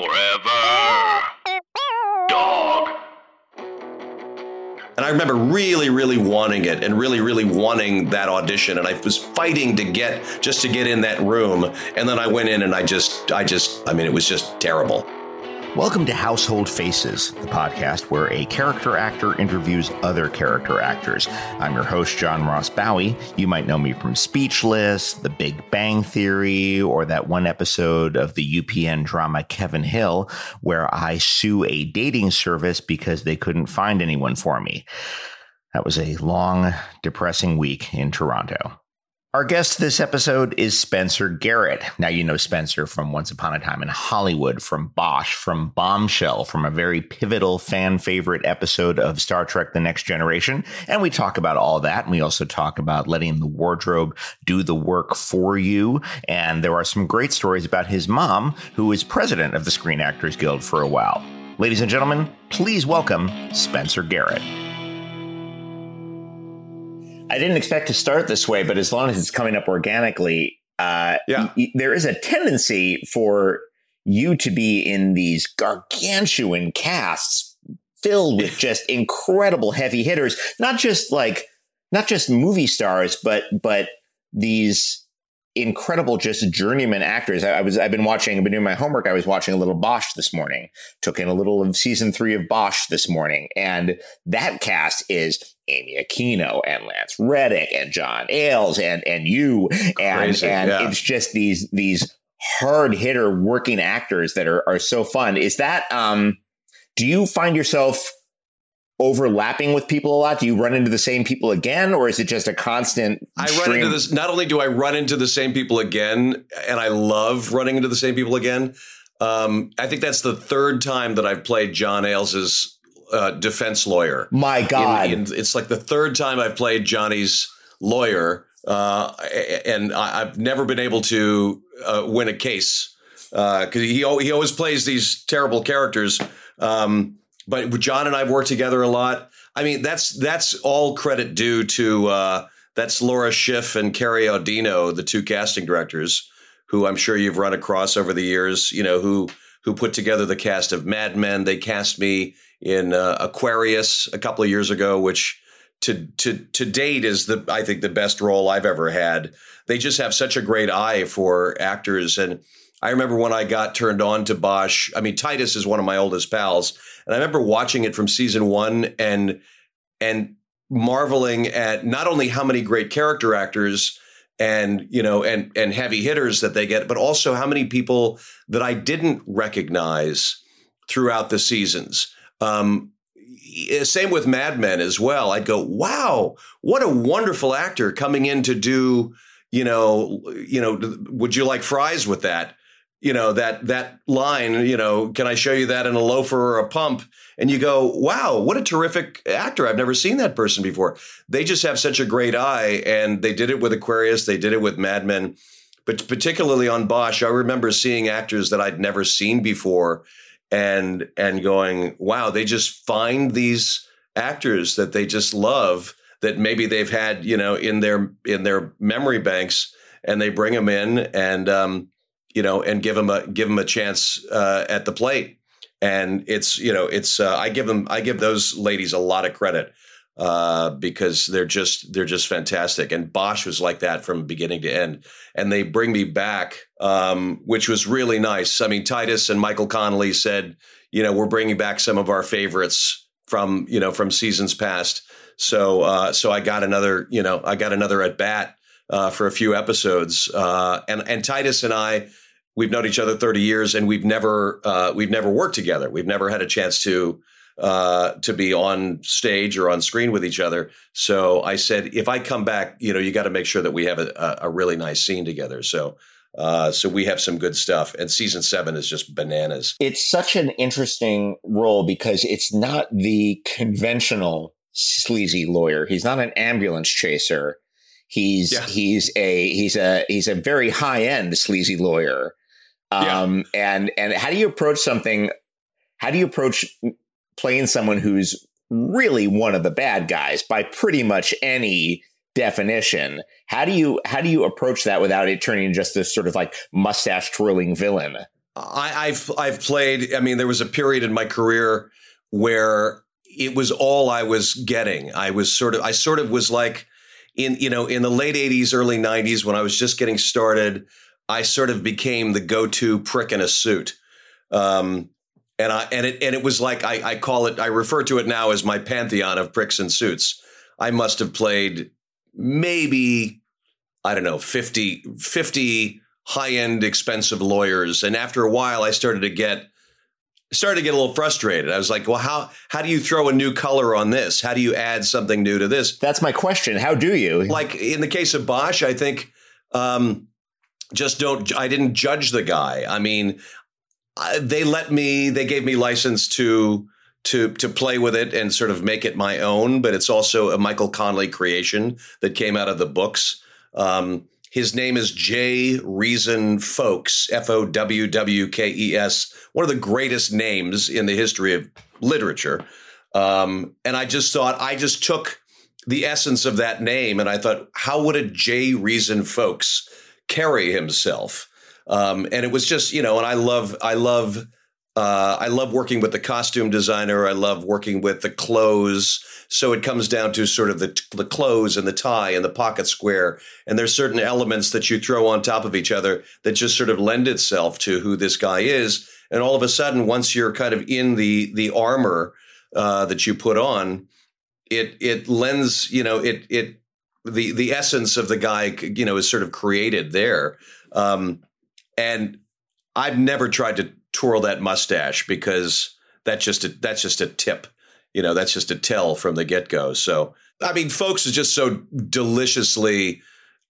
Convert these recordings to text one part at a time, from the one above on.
Forever. Dog. And I remember really, really wanting it and really, really wanting that audition. And I was fighting to get just to get in that room. And then I went in and I just, I just, I mean, it was just terrible. Welcome to Household Faces, the podcast where a character actor interviews other character actors. I'm your host, John Ross Bowie. You might know me from Speechless, The Big Bang Theory, or that one episode of the UPN drama Kevin Hill, where I sue a dating service because they couldn't find anyone for me. That was a long, depressing week in Toronto. Our guest this episode is Spencer Garrett. Now, you know Spencer from Once Upon a Time in Hollywood, from Bosch, from Bombshell, from a very pivotal fan favorite episode of Star Trek The Next Generation. And we talk about all that. And we also talk about letting the wardrobe do the work for you. And there are some great stories about his mom, who was president of the Screen Actors Guild for a while. Ladies and gentlemen, please welcome Spencer Garrett. I didn't expect to start this way, but as long as it's coming up organically, uh, Yeah. y- there is a tendency for you to be in these gargantuan casts filled with just incredible heavy hitters, not just like not just movie stars, but but these incredible just journeyman actors. I, I was I've been watching, I've been doing my homework. I was watching a little Bosch this morning. Took in a little of season three of Bosch this morning, and that cast is Amy Aquino and Lance Reddick and John Ales and and you and Crazy, and yeah. it's just these these hard hitter working actors that are are so fun. Is that um do you find yourself overlapping with people a lot? Do you run into the same people again, or is it just a constant? I run into this. Not only do I run into the same people again, and I love running into the same people again. Um, I think that's the third time that I've played John Ales' uh, defense lawyer. My God, in- it's like the third time I've played Johnny's lawyer, uh, and I, I've never been able to uh, win a case because he he always plays these terrible characters. Um, but John and I've worked together a lot. I mean, that's that's all credit due to uh, that's Laura Schiff and Carrie Audino, the two casting directors, who I'm sure you've run across over the years. You know who who put together the cast of Mad Men. They cast me in uh, Aquarius a couple of years ago, which to to to date is the I think the best role I've ever had. They just have such a great eye for actors, and I remember when I got turned on to Bosch. I mean, Titus is one of my oldest pals, and I remember watching it from season one and and marveling at not only how many great character actors and you know and and heavy hitters that they get, but also how many people that I didn't recognize throughout the seasons. Um, same with Mad Men as well. I'd go, wow, what a wonderful actor coming in to do, you know, you know, would you like fries with that? You know, that that line, you know, can I show you that in a loafer or a pump? And you go, wow, what a terrific actor. I've never seen that person before. They just have such a great eye. And they did it with Aquarius, they did it with Mad Men. But particularly on Bosch, I remember seeing actors that I'd never seen before and and going, wow, they just find these actors that they just love that maybe they've had, you know, in their in their memory banks and they bring them in and um, you know, and give them a give them a chance uh, at the plate. And it's you know it's uh, I give them I give those ladies a lot of credit uh, because they're just they're just fantastic. And Bosch was like that from beginning to end. And they bring me back, um, which was really nice. I mean, Titus and Michael Connelly said, you know, we're bringing back some of our favorites from you know from seasons past. So uh, so I got another you know I got another at bat uh, for a few episodes. Uh, and and Titus and I we've known each other 30 years and we've never uh, we've never worked together. We've never had a chance to uh, to be on stage or on screen with each other. So I said, if I come back, you know, you got to make sure that we have a, a, really nice scene together. So uh, so we have some good stuff. And season seven is just bananas. it's such an interesting role because it's not the conventional sleazy lawyer. He's not an ambulance chaser. He's Yeah. he's a he's a he's a very high end sleazy lawyer. Yeah. Um and and how do you approach something how do you approach playing someone who's really one of the bad guys by pretty much any definition? How do you how do you approach that without it turning just this sort of like mustache twirling villain? I, I've I've played. I mean, there was a period in my career where it was all I was getting. I was sort of I sort of was like in you know in the late '80s, early '90s when I was just getting started. I sort of became the go-to prick in a suit. Um, and I and it and it was like I, I call it I refer to it now as my pantheon of pricks and suits. I must have played maybe I don't know 50, 50 high end expensive lawyers, and after a while I started to get started to get a little frustrated. I was like, well, how how do you throw a new color on this? How do you add something new to this? That's my question. How do you? Like in the case of Bosch, I think um, just don't. I didn't judge the guy. I mean, they let me they gave me license to to to play with it and sort of make it my own but it's also a michael connelly creation that came out of the books um, his name is J. Reason Fowkes, F O W W K E S, one of the greatest names in the history of literature. Um, and I just thought, I just took the essence of that name and I thought, how would a J. Reason Fowkes carry himself? Um, and it was just, you know, and I love, I love, uh, I love working with the costume designer. I love working with the clothes. So it comes down to sort of the, the clothes and the tie and the pocket square. And there's certain elements that you throw on top of each other that just sort of lend itself to who this guy is. And all of a sudden, once you're kind of in the the armor uh, that you put on, it it lends, you know, it it the the essence of the guy, you know, is sort of created there. Um, and I've never tried to twirl that mustache because that's just a that's just a tip. You know, that's just a tell from the get go. So I mean, Fowkes is just so deliciously,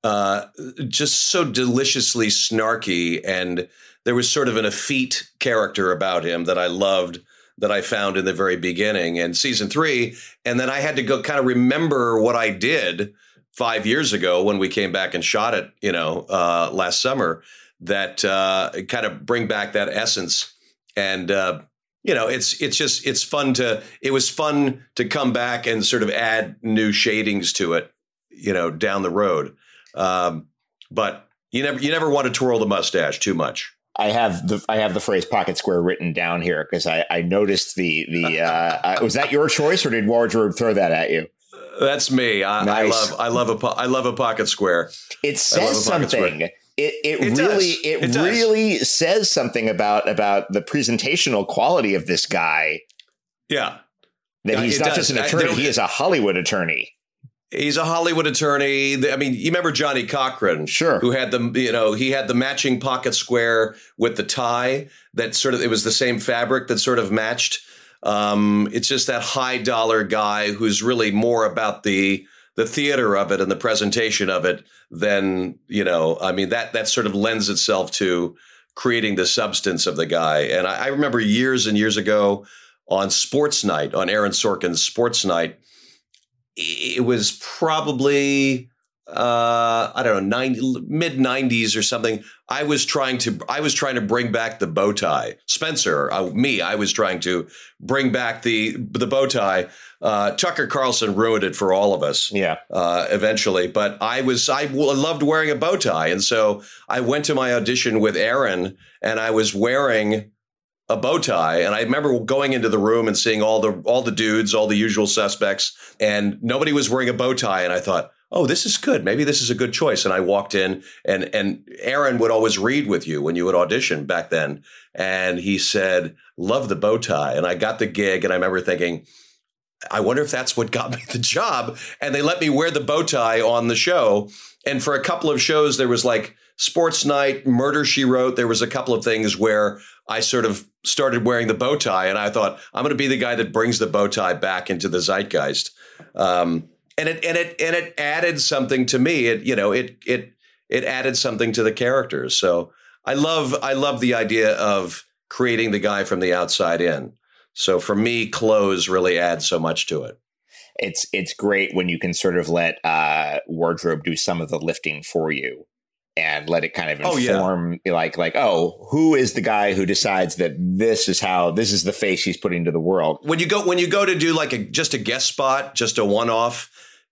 uh, just so deliciously snarky, and there was sort of an effete character about him that I loved that I found in the very beginning and season three, and then I had to go kind of remember what I did five years ago when we came back and shot it, you know, uh, last summer that uh, kind of bring back that essence. And uh, you know, it's it's just it's fun to it was fun to come back and sort of add new shadings to it, you know, down the road. Um, but you never you never want to twirl the mustache too much. I have the I have the phrase pocket square written down here because I, I noticed the the uh, was that your choice or did wardrobe throw that at you? That's me. I, nice. I love I love a I love a pocket square. It says something. Square it, it, it really it, it really says something about about the presentational quality of this guy. Yeah. That he's not does. just an attorney, he is a Hollywood attorney. He's a Hollywood attorney. I mean, you remember Johnnie Cochran, sure, who had the you know he had the matching pocket square with the tie that sort of it was the same fabric that sort of matched. Um, it's just that high dollar guy who's really more about the the theater of it and the presentation of it, then you know, I mean that that sort of lends itself to creating the substance of the guy. And I, I remember years and years ago on Sports Night, on Aaron Sorkin's Sports Night, it was probably uh, I don't know, mid '90s or something. I was trying to, I was trying to bring back the bow tie. Spencer, uh, me, I was trying to bring back the the bow tie. Uh, Tucker Carlson ruined it for all of us. Yeah. Uh, eventually, but I was, I loved wearing a bow tie, and so I went to my audition with Aaron, and I was wearing a bow tie and i remember going into the room and seeing all the all the dudes all the usual suspects and nobody was wearing a bow tie and i thought oh, this is good. Maybe this is a good choice. And I walked in and and Aaron would always read with you when you would audition back then. And he said, love the bow tie. And I got the gig and I remember thinking, I wonder if that's what got me the job. And they let me wear the bow tie on the show. And for a couple of shows, there was like sports night, murder she wrote. There was a couple of things where I sort of started wearing the bow tie, and I thought I'm going to be the guy that brings the bow tie back into the zeitgeist. Um, and it and it and it added something to me. It you know it it it added something to the characters. So I love I love the idea of creating the guy from the outside in. So for me, clothes really add so much to it. It's it's great when you can sort of let uh, wardrobe do some of the lifting for you and let it kind of inform oh, yeah. like like oh who is the guy who decides that this is how this is the face he's putting to the world when you go when you go to do like a just a guest spot just a one off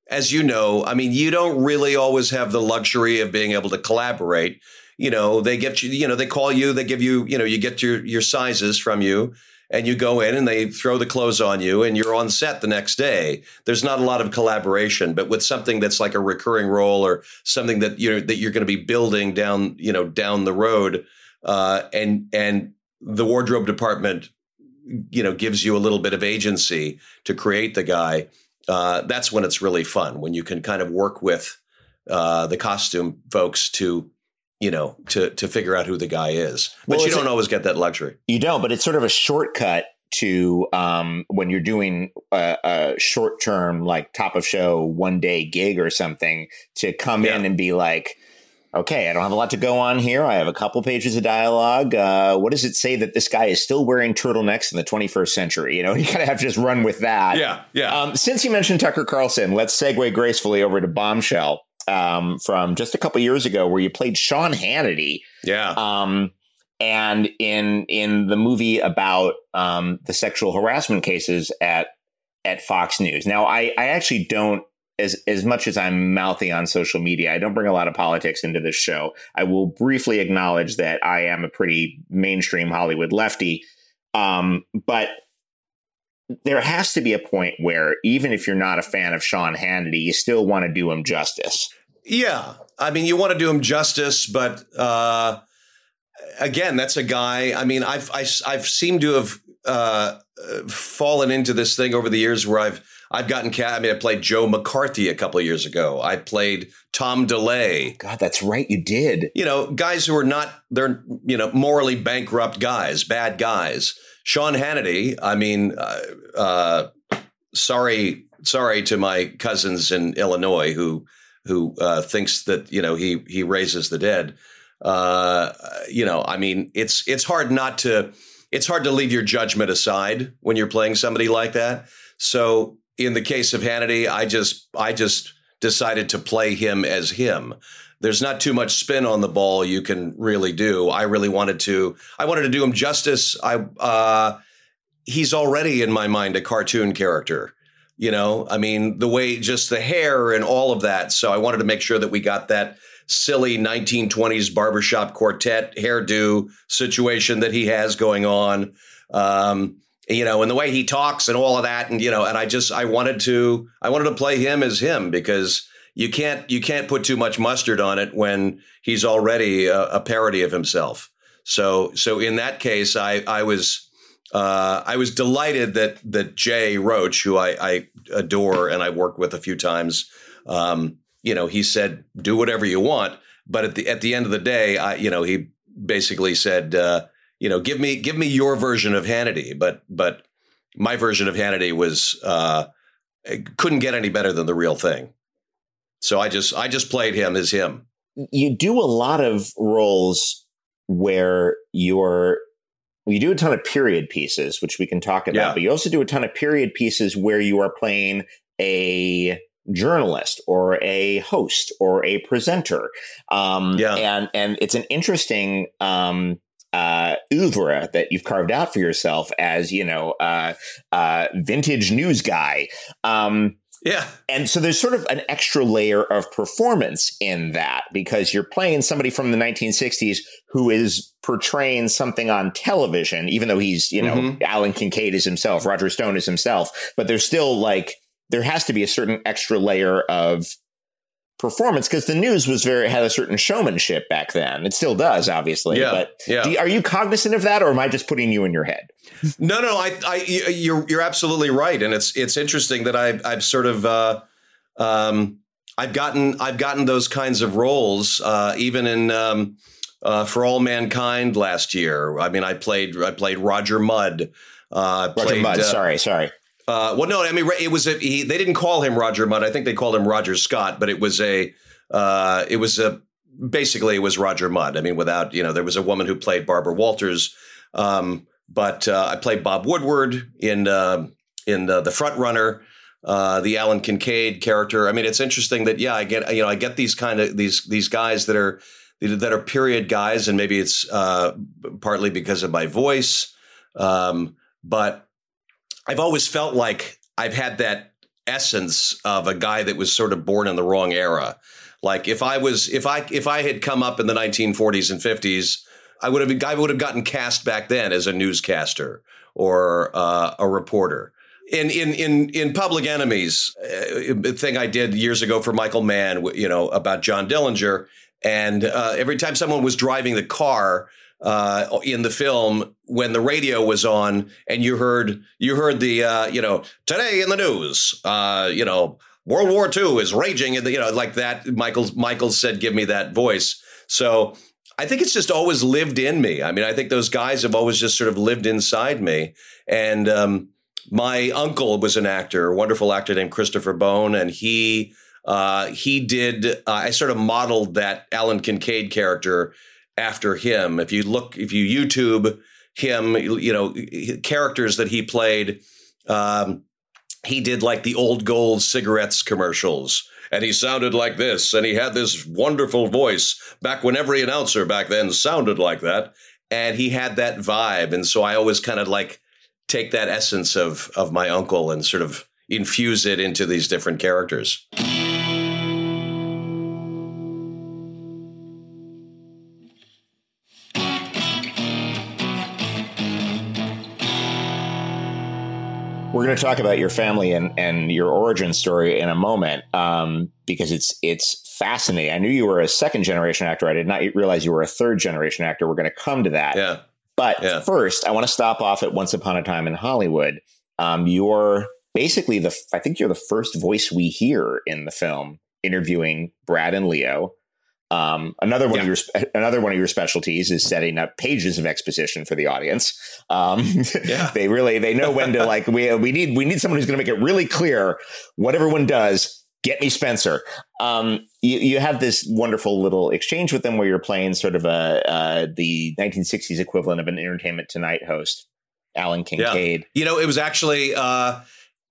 as you know, I mean, you don't really always have the luxury of being able to collaborate. you know, they get you, you know, they call you, they give you, you know, you get your your sizes from you and you go in and they throw the clothes on you and you're on set the next day. There's not a lot of collaboration, but with something that's like a recurring role or something that you know that you're going to be building down, you know, down the road, uh, and and the wardrobe department, you know, gives you a little bit of agency to create the guy. Uh, that's when it's really fun when you can kind of work with uh, the costume folks to you know to to figure out who the guy is. But Well, you don't a- always get that luxury. You don't, but it's sort of a shortcut to um, when you're doing a, a short term, like top of show, one day gig or something to come in and be like, okay, I don't have a lot to go on here. I have a couple pages of dialogue. Uh, what does it say that this guy is still wearing turtlenecks in the 21st century? You know, you kind of have to just run with that. yeah yeah Um, since you mentioned Tucker Carlson, let's segue gracefully over to Bombshell um, from just a couple years ago, where you played Sean Hannity. yeah Um, and in in the movie about um, the sexual harassment cases at at Fox News. Now, I I actually don't. As, as much as I'm mouthy on social media, I don't bring a lot of politics into this show. I will briefly acknowledge that I am a pretty mainstream Hollywood lefty. Um, but there has to be a point where even if you're not a fan of Sean Hannity, you still want to do him justice. Yeah, I mean, you want to do him justice, but uh, again, that's a guy. I mean, I've I, have i have seemed to have uh, fallen into this thing over the years where I've I've gotten cat. I mean, I played Joe McCarthy a couple of years ago. I played Tom DeLay. God, that's right, you did. You know, guys who are not they're you know morally bankrupt guys, bad guys. Sean Hannity. I mean, uh, uh, sorry, sorry to my cousins in Illinois who who uh, thinks that you know he he raises the dead. Uh, you know, I mean, it's it's hard not to it's hard to leave your judgment aside when you're playing somebody like that. So in the case of Hannity, I just I just decided to play him as him. There's not too much spin on the ball you can really do. I really wanted to I wanted to do him justice. I uh, he's already in my mind a cartoon character. You know, I mean, the way just the hair and all of that. So I wanted to make sure that we got that silly 1920s barbershop quartet hairdo situation that he has going on. Um, you know, and the way he talks and all of that. And, you know, and I just, I wanted to, I wanted to play him as him because you can't, you can't put too much mustard on it when he's already a, a parody of himself. So, so in that case, I, I was, uh, I was delighted that that Jay Roach, who I, I adore and I worked with a few times, um, you know, he said, "Do whatever you want," but at the at the end of the day, I, you know, he basically said, uh, you know, give me give me your version of Hannity, but but my version of Hannity was uh, couldn't get any better than the real thing. So I just I just played him as him. You do a lot of roles where you're you do a ton of period pieces, which we can talk about, Yeah. but you also do a ton of period pieces where you are playing a journalist or a host or a presenter. Um, Yeah. and, and it's an interesting, um, uh, oeuvre that you've carved out for yourself as, you know, uh, uh, vintage news guy. Um, Yeah, and so there's sort of an extra layer of performance in that because you're playing somebody from the 1960s who is portraying something on television, even though he's, you know, Mhm. Alan Kincaid is himself, Roger Stone is himself, but there's still like, there has to be a certain extra layer of performance because the news was very, had a certain showmanship back then. It still does, obviously. Yeah, But yeah. you- are you cognizant of that or am I just putting you in your head? No, no, I, I, you're you're absolutely right, and it's it's interesting that I've I've sort of uh, um, I've gotten I've gotten those kinds of roles uh, even in um, uh, for all mankind last year. I mean, I played I played Roger Mudd. Uh, Roger played, Mudd, uh, sorry, sorry. Uh, well, no, I mean it was a, he. They didn't call him Roger Mudd. I think they called him Roger Scott, but it was a uh, it was a basically it was Roger Mudd. I mean, without you know, there was a woman who played Barbara Walters, um, but uh, I played Bob Woodward in uh, in the Front Runner. Uh, the Alan Kincaid character. I mean, it's interesting that yeah, I get you know I get these kind of these these guys that are that are period guys, and maybe it's uh, partly because of my voice, um, but I've always felt like I've had that essence of a guy that was sort of born in the wrong era. Like if I was if I if I had come up in the 1940s and 50s, I would have I would have gotten cast back then as a newscaster or uh, a reporter. In in in in Public Enemies, uh, thing I did years ago for Michael Mann, you know, about John Dillinger, and uh, every time someone was driving the car uh, in the film, when the radio was on, and you heard you heard the uh, you know today in the news, uh, you know World War II is raging, and you know like that. Michael Michael said, "Give me that voice." So I think it's just always lived in me. I mean, I think those guys have always just sort of lived inside me. And um, my uncle was an actor, a wonderful actor named Christopher Bone, and he uh, he did. Uh, I sort of modeled that Alan Kincaid character after him. If you look, if you YouTube him, you know characters that he played. Um, he did like the old gold cigarettes commercials and he sounded like this, and he had this wonderful voice back when every announcer back then sounded like that, and he had that vibe, and so I always kind of like take that essence of of my uncle and sort of infuse it into these different characters. We're going to talk about your family and, and your origin story in a moment um, because it's it's fascinating. I knew you were a second generation actor. I did not realize you were a third generation actor. We're going to come to that. Yeah. But Yeah. first, I want to stop off at Once Upon a Time in Hollywood. Um, you're basically the I think you're the first voice we hear in the film interviewing Brad and Leo. Um, another one Yeah. of your another one of your specialties is setting up pages of exposition for the audience. Um, Yeah. they really they know when to like we we need we need someone who's going to make it really clear what everyone does. Get me Spencer. Um, you you have this wonderful little exchange with them where you're playing sort of a uh, the 1960s equivalent of an Entertainment Tonight host, Alan Kincaid. You know, it was actually uh,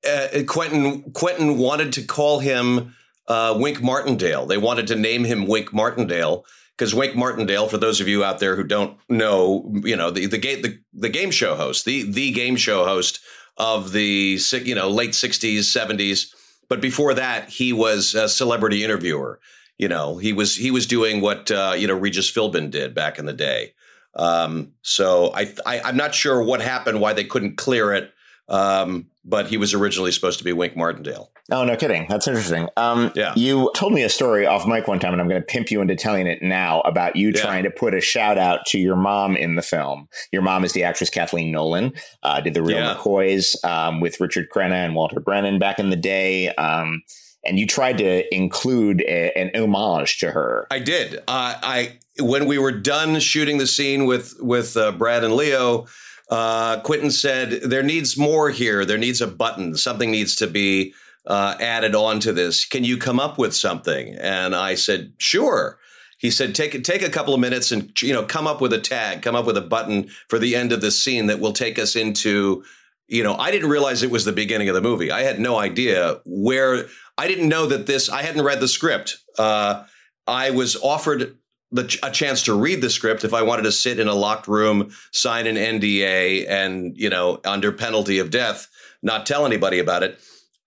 uh, Quentin. Quentin wanted to call him uh, Wink Martindale. They wanted to name him Wink Martindale because Wink Martindale, for those of you out there who don't know, you know the the game the, the game show host, the the game show host of the you know late '60s, '70s. But before that, he was a celebrity interviewer. You know, he was he was doing what uh, you know Regis Philbin did back in the day. Um, so I, I I'm not sure what happened, why they couldn't clear it. Um, but he was originally supposed to be Wink Martindale. Oh, no kidding. That's interesting. Um, Yeah. You told me a story off mic one time, and I'm going to pimp you into telling it now about you Yeah. trying to put a shout out to your mom in the film. Your mom is the actress Kathleen Nolan, uh, did the Real Yeah. McCoys um, with Richard Crenna and Walter Brennan back in the day. Um, and you tried to include a, an homage to her. I did. Uh, I when we were done shooting the scene with with uh, Brad and Leo, uh, Quentin said there needs more here. There needs a button. Something needs to be uh, added on to this. Can you come up with something? And I said, sure. He said, take take a couple of minutes and you know come up with a tag, come up with a button for the end of the scene that will take us into. You know, I didn't realize it was the beginning of the movie. I had no idea where. I didn't know that this. I hadn't read the script. Uh, I was offered the, a chance to read the script if I wanted to sit in a locked room, sign an NDA, and you know, under penalty of death, not tell anybody about it.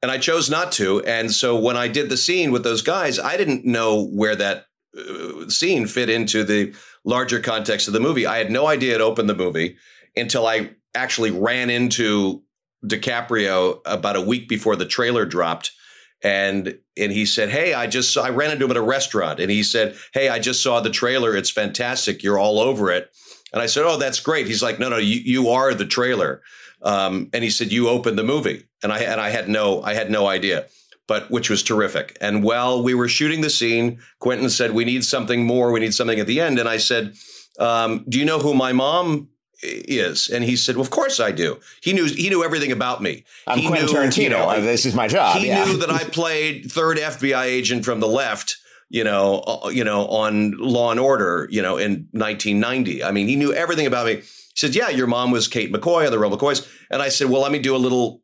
And I chose not to. And so when I did the scene with those guys, I didn't know where that uh, scene fit into the larger context of the movie. I had no idea it opened the movie until I actually ran into DiCaprio about a week before the trailer dropped and and he said, "Hey, I just I ran into him at a restaurant, and he said, "Hey, I just saw the trailer. It's fantastic. You're all over it." And I said, "Oh, that's great." He's like, "No, no, you you are the trailer." Um, and he said, "You opened the movie," and I and I had no I had no idea, but which was terrific. And while we were shooting the scene, Quentin said, "We need something more. We need something at the end." And I said, um, "Do you know who my mom?" Is and he said well of course i do he knew he knew everything about me I'm he Quentin knew, Tarantino. you know, Uh, this is my job. he yeah. knew that I played third FBI agent from the left, you know, uh, you know, on Law and Order, you know, in 1990. I mean, he knew everything about me. He said, "Yeah, your mom was Kate McCoy on the Real McCoys," and I said, "Well, let me do a little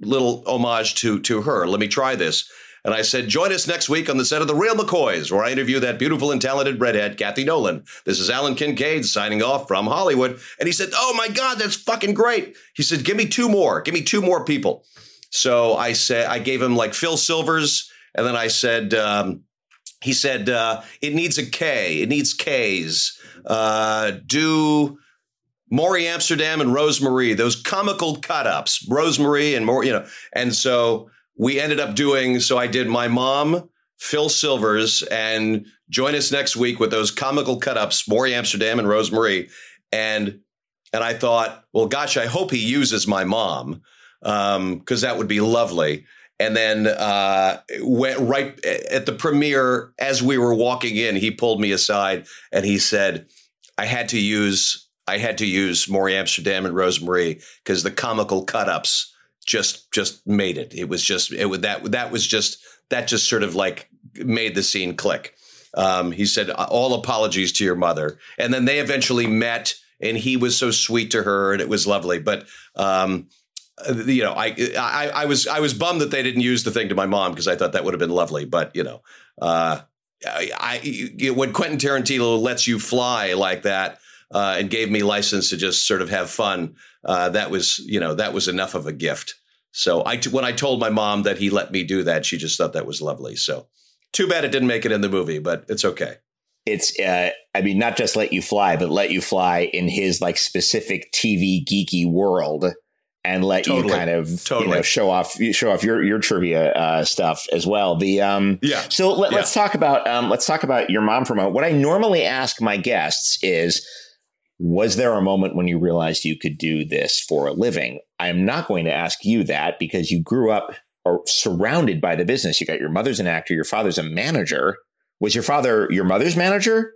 little homage to to her. Let me try this." And I said, join us next week on the set of The Real McCoys, where I interview that beautiful and talented redhead, Kathy Nolan. This is Alan Kincaid signing off from Hollywood. And he said, oh my God, that's fucking great. He said, give me two more. Give me two more people. So I said, I gave him like Phil Silvers. And then I said, um, he said uh, it needs a K. It needs K's. Uh, do Morey Amsterdam and Rosemarie, those comical cut ups, Rosemarie and more, you know. And so we ended up doing, so I did my mom, Phil Silvers, and join us next week with those comical cut ups, Morey Amsterdam and Rosemarie. And, and I thought, well, gosh, I hope he uses my mom because um, that would be lovely. And then uh, went right at the premiere as we were walking in, he pulled me aside and he said, I had to use I had to use Morey Amsterdam and Rosemarie because the comical cut ups just just made it. It was just it was that that was just that just sort of like made the scene click. Um, he said, "All apologies to your mother," and then they eventually met, and he was so sweet to her, and it was lovely. But um, you know, I, I I was I was bummed that they didn't use the thing to my mom because I thought that would have been lovely. But you know, uh, I, I when Quentin Tarantino lets you fly like that uh, and gave me license to just sort of have fun. Uh, that was, you know, that was enough of a gift. So I, when I told my mom that he let me do that, she just thought that was lovely. So too bad it didn't make it in the movie, but it's okay. It's, uh, I mean, not just let you fly, but let you fly in his like specific TV geeky world and let totally. you kind of totally. you know, show off show off your your trivia uh, stuff as well. The um yeah. So let, us talk about um let's talk about your mom for a moment. What I normally ask my guests is was there a moment when you realized you could do this for a living? I'm not going to ask you that because you grew up surrounded by the business. You got your mother's an actor, your father's a manager. Was your father your mother's manager?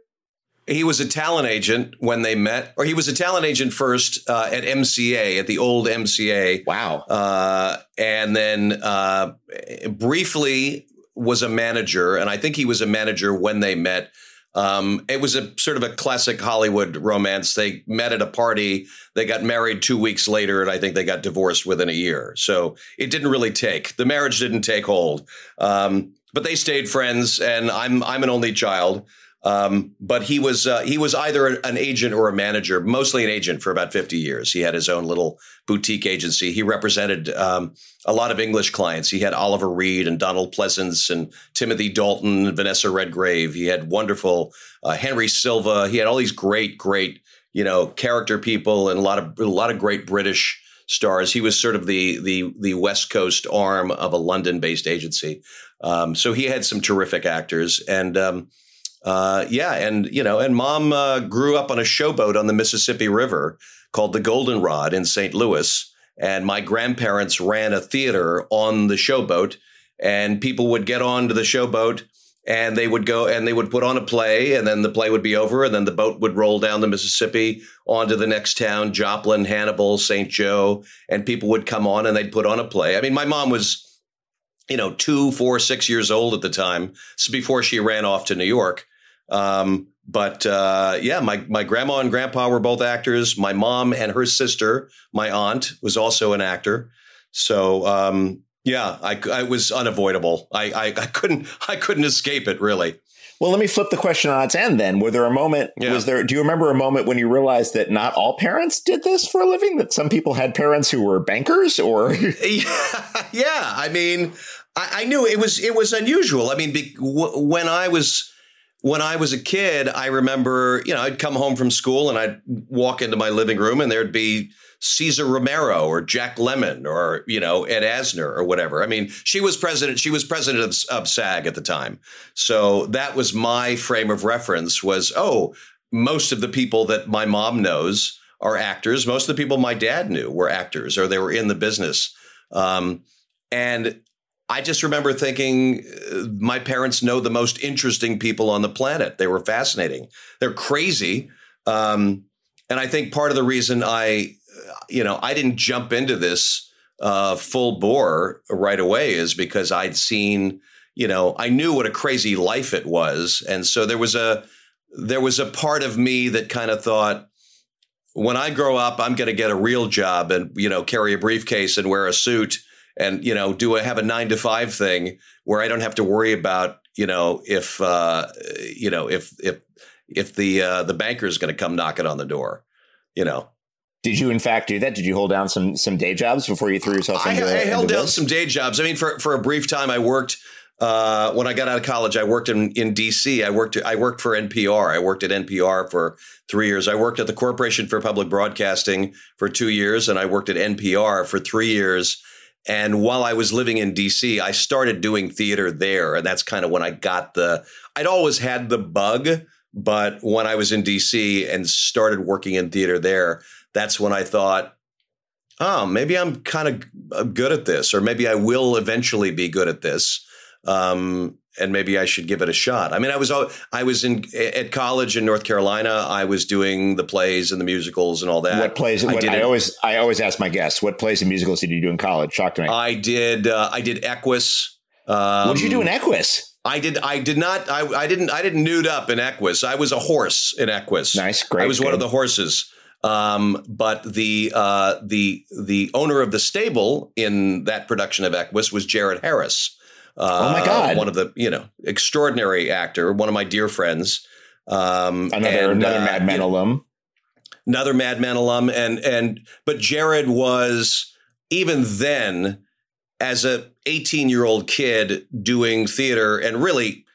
He was a talent agent when they met, or he was a talent agent first uh, at MCA, at the old MCA. Wow. Uh, and then uh, briefly was a manager. And I think he was a manager when they met um, it was a sort of a classic Hollywood romance. They met at a party, they got married two weeks later, and I think they got divorced within a year. So it didn't really take the marriage didn't take hold. Um, but they stayed friends, and I'm I'm an only child. Um, but he was uh, he was either an agent or a manager, mostly an agent for about 50 years. He had his own little boutique agency. He represented um, a lot of English clients. He had Oliver Reed and Donald Pleasence and Timothy Dalton and Vanessa Redgrave. He had wonderful uh, Henry Silva. He had all these great, great you know character people and a lot of a lot of great British stars. He was sort of the the the West Coast arm of a London based agency. Um, so he had some terrific actors and. Uh, yeah, and you know, and mom uh, grew up on a showboat on the Mississippi River called the Goldenrod in St. Louis, and my grandparents ran a theater on the showboat, and people would get onto the showboat and they would go and they would put on a play and then the play would be over and then the boat would roll down the mississippi onto the next town joplin hannibal st joe and people would come on and they'd put on a play i mean my mom was you know two four six years old at the time so before she ran off to new york um, but uh, yeah, my my grandma and grandpa were both actors. My mom and her sister, my aunt, was also an actor. So um, yeah, I, I was unavoidable. I, I, I couldn't I couldn't escape it really. Well, let me flip the question on its end then. Were there a moment, yeah. was there, do you remember a moment when you realized that not all parents did this for a living? That some people had parents who were bankers or? yeah, yeah. I mean, I, I, knew it was, it was unusual. I mean, be, w- when I was, when I was a kid, I remember, you know, I'd come home from school and I'd walk into my living room and there'd be Cesar Romero or Jack Lemmon or, you know, Ed Asner or whatever. I mean, she was president, she was president of, of SAG at the time. So that was my frame of reference was, oh, most of the people that my mom knows are actors. Most of the people my dad knew were actors or they were in the business. Um, and I just remember thinking uh, my parents know the most interesting people on the planet. They were fascinating. They're crazy. Um, and I think part of the reason I, uh, you know, I didn't jump into this uh, full bore right away is because I'd seen, you know, I knew what a crazy life it was. And so there was a, there was a part of me that kind of thought, when I grow up, I'm going to get a real job and, you know, carry a briefcase and wear a suit and you know do i have a nine to five thing where I don't have to worry about you know if uh, you know if if if the uh, the banker is going to come knocking on the door, you know. Did you in fact do that? Did you hold down some some day jobs before you threw yourself into? I, I held into down some day jobs. I mean, for for a brief time, I worked uh, when I got out of college, I worked in, in DC. I worked I worked for NPR. I worked at NPR for three years. I worked at the Corporation for Public Broadcasting for two years, and I worked at NPR for three years. And while I was living in DC, I started doing theater there, and that's kind of when I got the. I'd always had the bug, but when I was in DC and started working in theater there, that's when I thought, oh, maybe I'm kind of good at this, or maybe I will eventually be good at this um, and maybe I should give it a shot. I mean, I was I was in at college in North Carolina. I was doing the plays and the musicals and all that. What plays? I, what, I always I always ask my guests, what plays and musicals did you do in college? Shock to me. I did. Uh, I did Equus. Um, what did you do in Equus? I did. I did not. I, I didn't. I didn't nude up in Equus. I was a horse in Equus. Nice, great. I was good. one of the horses. Um, but the uh, the the owner of the stable in that production of Equus was Jared Harris uh, oh my God! One of the you know extraordinary actor, one of my dear friends. Um, another and, another uh, Mad Men alum. Another Mad Men alum, and and but Jared was even then as a 18 year old kid doing theater and really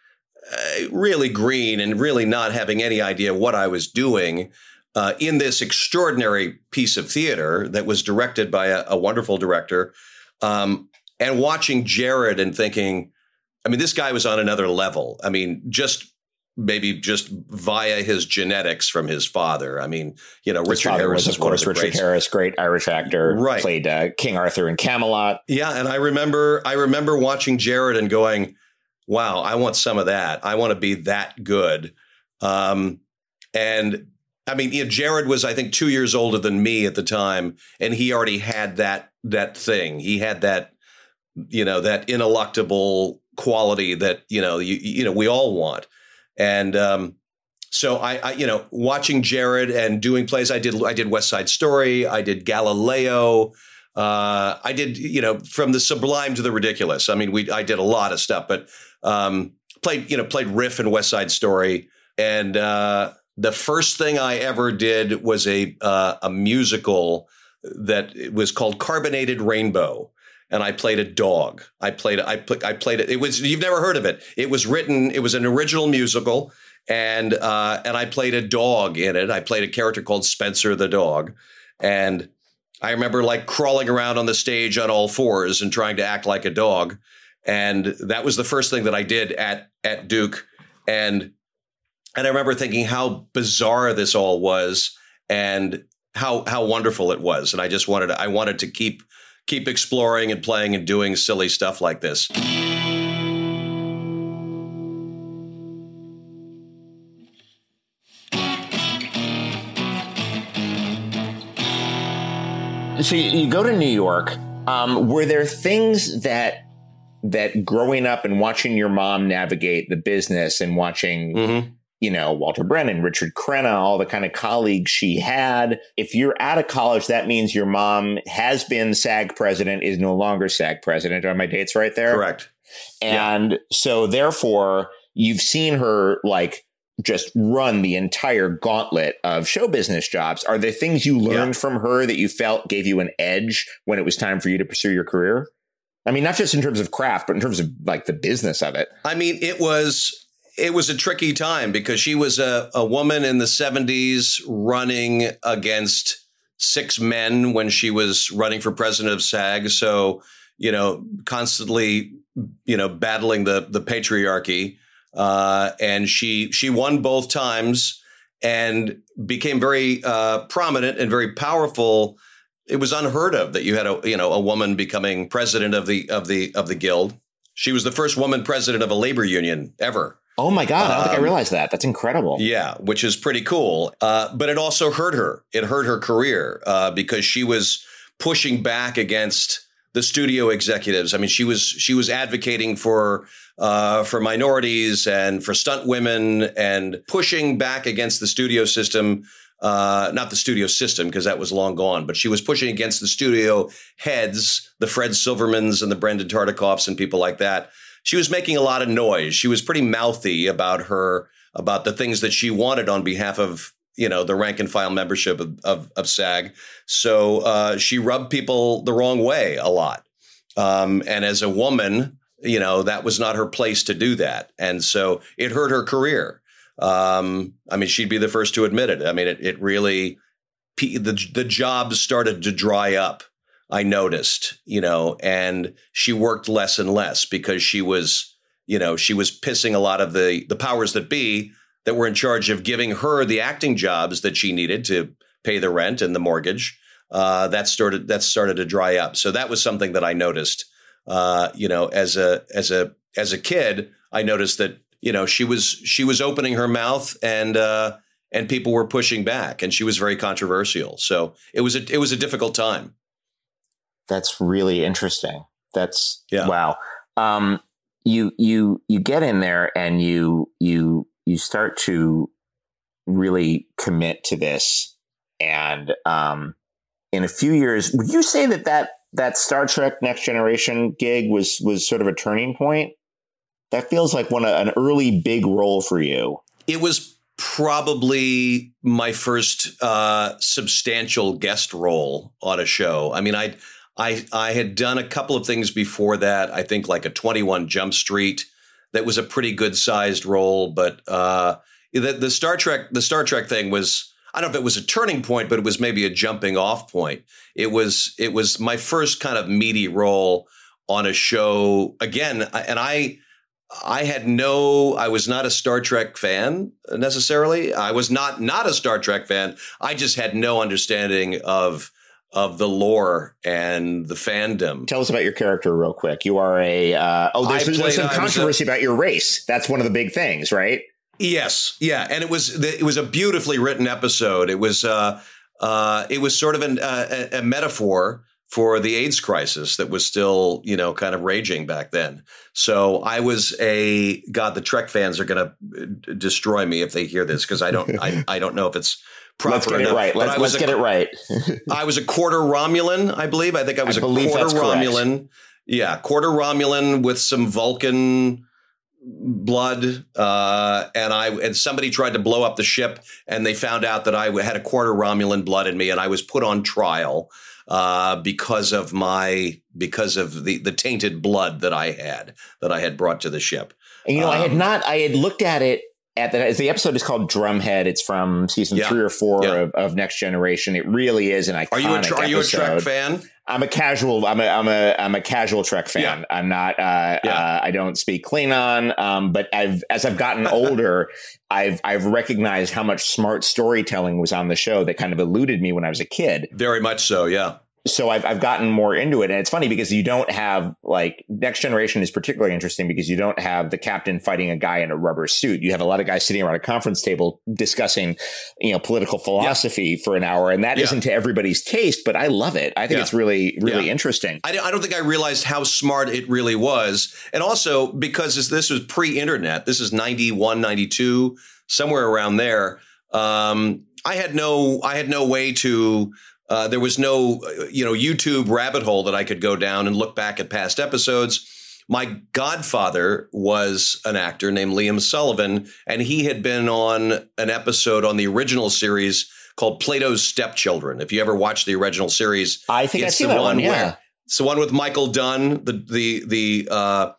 uh, really green and really not having any idea what I was doing uh, in this extraordinary piece of theater that was directed by a, a wonderful director. Um, and watching Jared and thinking, I mean, this guy was on another level. I mean, just maybe just via his genetics from his father. I mean, you know, Richard Harris was, of course, Richard greats. Harris, great Irish actor, right? Played uh, King Arthur in Camelot. Yeah, and I remember, I remember watching Jared and going, "Wow, I want some of that. I want to be that good." Um, and I mean, you know, Jared was, I think, two years older than me at the time, and he already had that that thing. He had that you know that ineluctable quality that you know you you know we all want. And um, so I, I, you know watching jared and doing plays i did i did west side story i did galileo uh, i did you know from the sublime to the ridiculous. I mean we i did a lot of stuff but um, played you know played riff in west side story. And uh, the first thing i ever did was a uh, a musical that was called carbonated rainbow and I played a dog. I played I put I played it. It was you've never heard of it. It was written. It was an original musical, and uh, and I played a dog in it. I played a character called Spencer the dog, and I remember like crawling around on the stage on all fours and trying to act like a dog. And that was the first thing that I did at at Duke, and and I remember thinking how bizarre this all was, and how how wonderful it was. And I just wanted to, I wanted to keep keep exploring and playing and doing silly stuff like this. So you go to New York. Um, were there things that that growing up and watching your mom navigate the business and watching mm-hmm you know, Walter Brennan, Richard Crenna, all the kind of colleagues she had. If you're out of college, that means your mom has been SAG president, is no longer SAG president. Are my dates right there? Correct. And yeah. so therefore, you've seen her like just run the entire gauntlet of show business jobs. Are there things you learned yeah. from her that you felt gave you an edge when it was time for you to pursue your career? I mean, not just in terms of craft, but in terms of like the business of it. I mean, it was it was a tricky time because she was a, a woman in the 70s running against six men when she was running for president of SAG. So, you know, constantly, you know, battling the the patriarchy. Uh, and she she won both times and became very uh, prominent and very powerful. It was unheard of that you had a you know a woman becoming president of the of the of the guild. She was the first woman president of a labor union ever. Oh my God. I don't um, think I um, realized that. That's incredible. Yeah, which is pretty cool. Uh, but it also hurt her. It hurt her career uh, because she was pushing back against the studio executives. I mean, she was she was advocating for uh, for minorities and for stunt women and pushing back against the studio system. Uh, not the studio system because that was long gone, but she was pushing against the studio heads, the Fred Silvermans and the Brandon Tartikoffs and people like that she was making a lot of noise. She was pretty mouthy about her about the things that she wanted on behalf of you know the rank and file membership of of, of SAG. So uh, she rubbed people the wrong way a lot. Um, and as a woman, you know, that was not her place to do that. And so it hurt her career. Um, I mean, she'd be the first to admit it. I mean, it, it really, the, the jobs started to dry up. I noticed, you know, and she worked less and less because she was, you know, she was pissing a lot of the the powers that be that were in charge of giving her the acting jobs that she needed to pay the rent and the mortgage. Uh, that started that started to dry up. So that was something that I noticed. Uh, you know, as a as a as a kid, I noticed that you know she was she was opening her mouth and uh, and people were pushing back, and she was very controversial. So it was a it was a difficult time. That's really interesting. That's yeah. wow. Um, you you you get in there and you you you start to really commit to this, and um, in a few years, would you say that that that Star Trek Next Generation gig was was sort of a turning point? That feels like one an early big role for you. It was probably my first uh, substantial guest role on a show. I mean, I I I had done a couple of things before that. I think like a Twenty One Jump Street that was a pretty good sized role, but uh, the the Star Trek the Star Trek thing was. I don't know if it was a turning point, but it was maybe a jumping off point. It was it was my first kind of meaty role on a show again, and I I had no I was not a Star Trek fan necessarily. I was not not a Star Trek fan. I just had no understanding of of the lore and the fandom. Tell us about your character real quick. You are a uh, oh, there's, played, there's some controversy a, about your race. That's one of the big things, right? Yes, yeah, and it was it was a beautifully written episode. It was uh, uh, it was sort of an, uh, a metaphor for the AIDS crisis that was still, you know, kind of raging back then. So I was a God. The Trek fans are going to destroy me if they hear this because I don't. I, I don't know if it's proper let's get enough. It right. Let's, let's a, get it right. I was a quarter Romulan, I believe. I think I was I a quarter Romulan. Correct. Yeah, quarter Romulan with some Vulcan blood. Uh, and I and somebody tried to blow up the ship, and they found out that I had a quarter Romulan blood in me, and I was put on trial uh, because of my because of the the tainted blood that I had that I had brought to the ship. And, you know, um, I had um, not. I had looked at it at the, the episode is called Drumhead. It's from season yeah. three or four yeah. of, of, Next Generation. It really is an iconic. Are you a, are you a Trek fan? I'm a casual. I'm a I'm a I'm a casual Trek fan. Yeah. I'm not. Uh, uh, I don't speak Klingon. Um, but I've as I've gotten older, I've I've recognized how much smart storytelling was on the show that kind of eluded me when I was a kid. Very much so. Yeah so I've, I've gotten more into it. And it's funny because you don't have like next generation is particularly interesting because you don't have the captain fighting a guy in a rubber suit. You have a lot of guys sitting around a conference table discussing, you know, political philosophy yeah. for an hour. And that yeah. not to everybody's taste, but I love it. I think yeah. it's really, really interesting. I, I don't think I realized how smart it really was. And also because this was pre internet, this is 91, 92, somewhere around there. Um, I had no, I had no way to uh, there was no, you know, YouTube rabbit hole that I could go down and look back at past episodes. My godfather was an actor named Liam Sullivan, and he had been on an episode on the original series called Plato's Stepchildren. If you ever watched the original series, I think I've seen that one. Yeah, where, it's the one with Michael Dunn, the the the uh,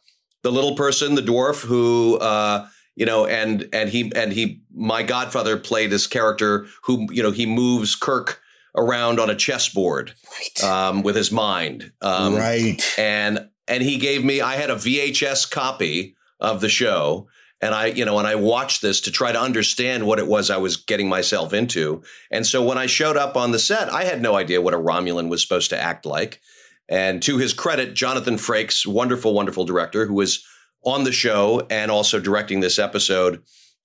the little person, the dwarf who. Uh, you know, and and he and he, my godfather played this character who, you know, he moves Kirk around on a chessboard right. um, with his mind. Um, right. And and he gave me. I had a VHS copy of the show, and I, you know, and I watched this to try to understand what it was I was getting myself into. And so when I showed up on the set, I had no idea what a Romulan was supposed to act like. And to his credit, Jonathan Frakes, wonderful, wonderful director, who was on the show and also directing this episode.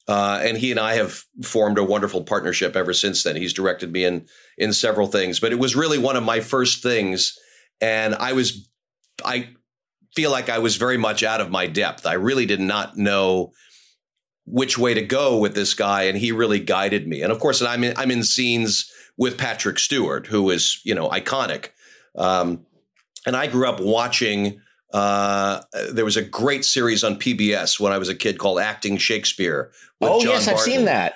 Uh, and he and I have formed a wonderful partnership ever since then. He's directed me in in several things, but it was really one of my first things. And I was, I feel like I was very much out of my depth. I really did not know which way to go with this guy, and he really guided me. And of course, I'm in, I'm in scenes with Patrick Stewart, who is you know iconic. Um, and I grew up watching. Uh, there was a great series on PBS when I was a kid called Acting Shakespeare. oh John yes, Barton. I've seen that.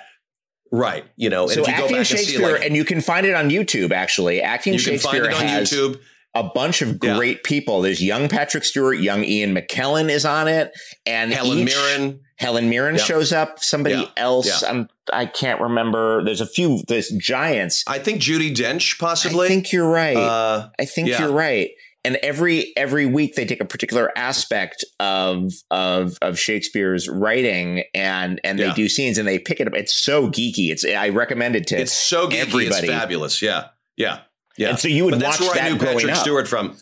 Right. You know, so acting Shakespeare, and, see, like, and, you can find it on YouTube. Actually, acting you Shakespeare can find it on has, YouTube. a bunch of Yeah. great people. There's young Patrick Stewart, young Ian McKellen is on it, and Helen each- Mirren. Helen Mirren Yeah. shows up. Somebody Yeah. else, Yeah. I'm, I can't remember. There's a few. There's giants. I think Judi Dench, possibly. I think you're right. Uh, I think yeah. you're right. And every every week they take a particular aspect of of of Shakespeare's writing and and they Yeah. do scenes and they pick it up. It's so geeky. It's I recommend it to it's so geeky. everybody. It's fabulous. Yeah. Yeah. Yeah. And so you would but that's watch where I that knew growing Patrick up. Stewart from.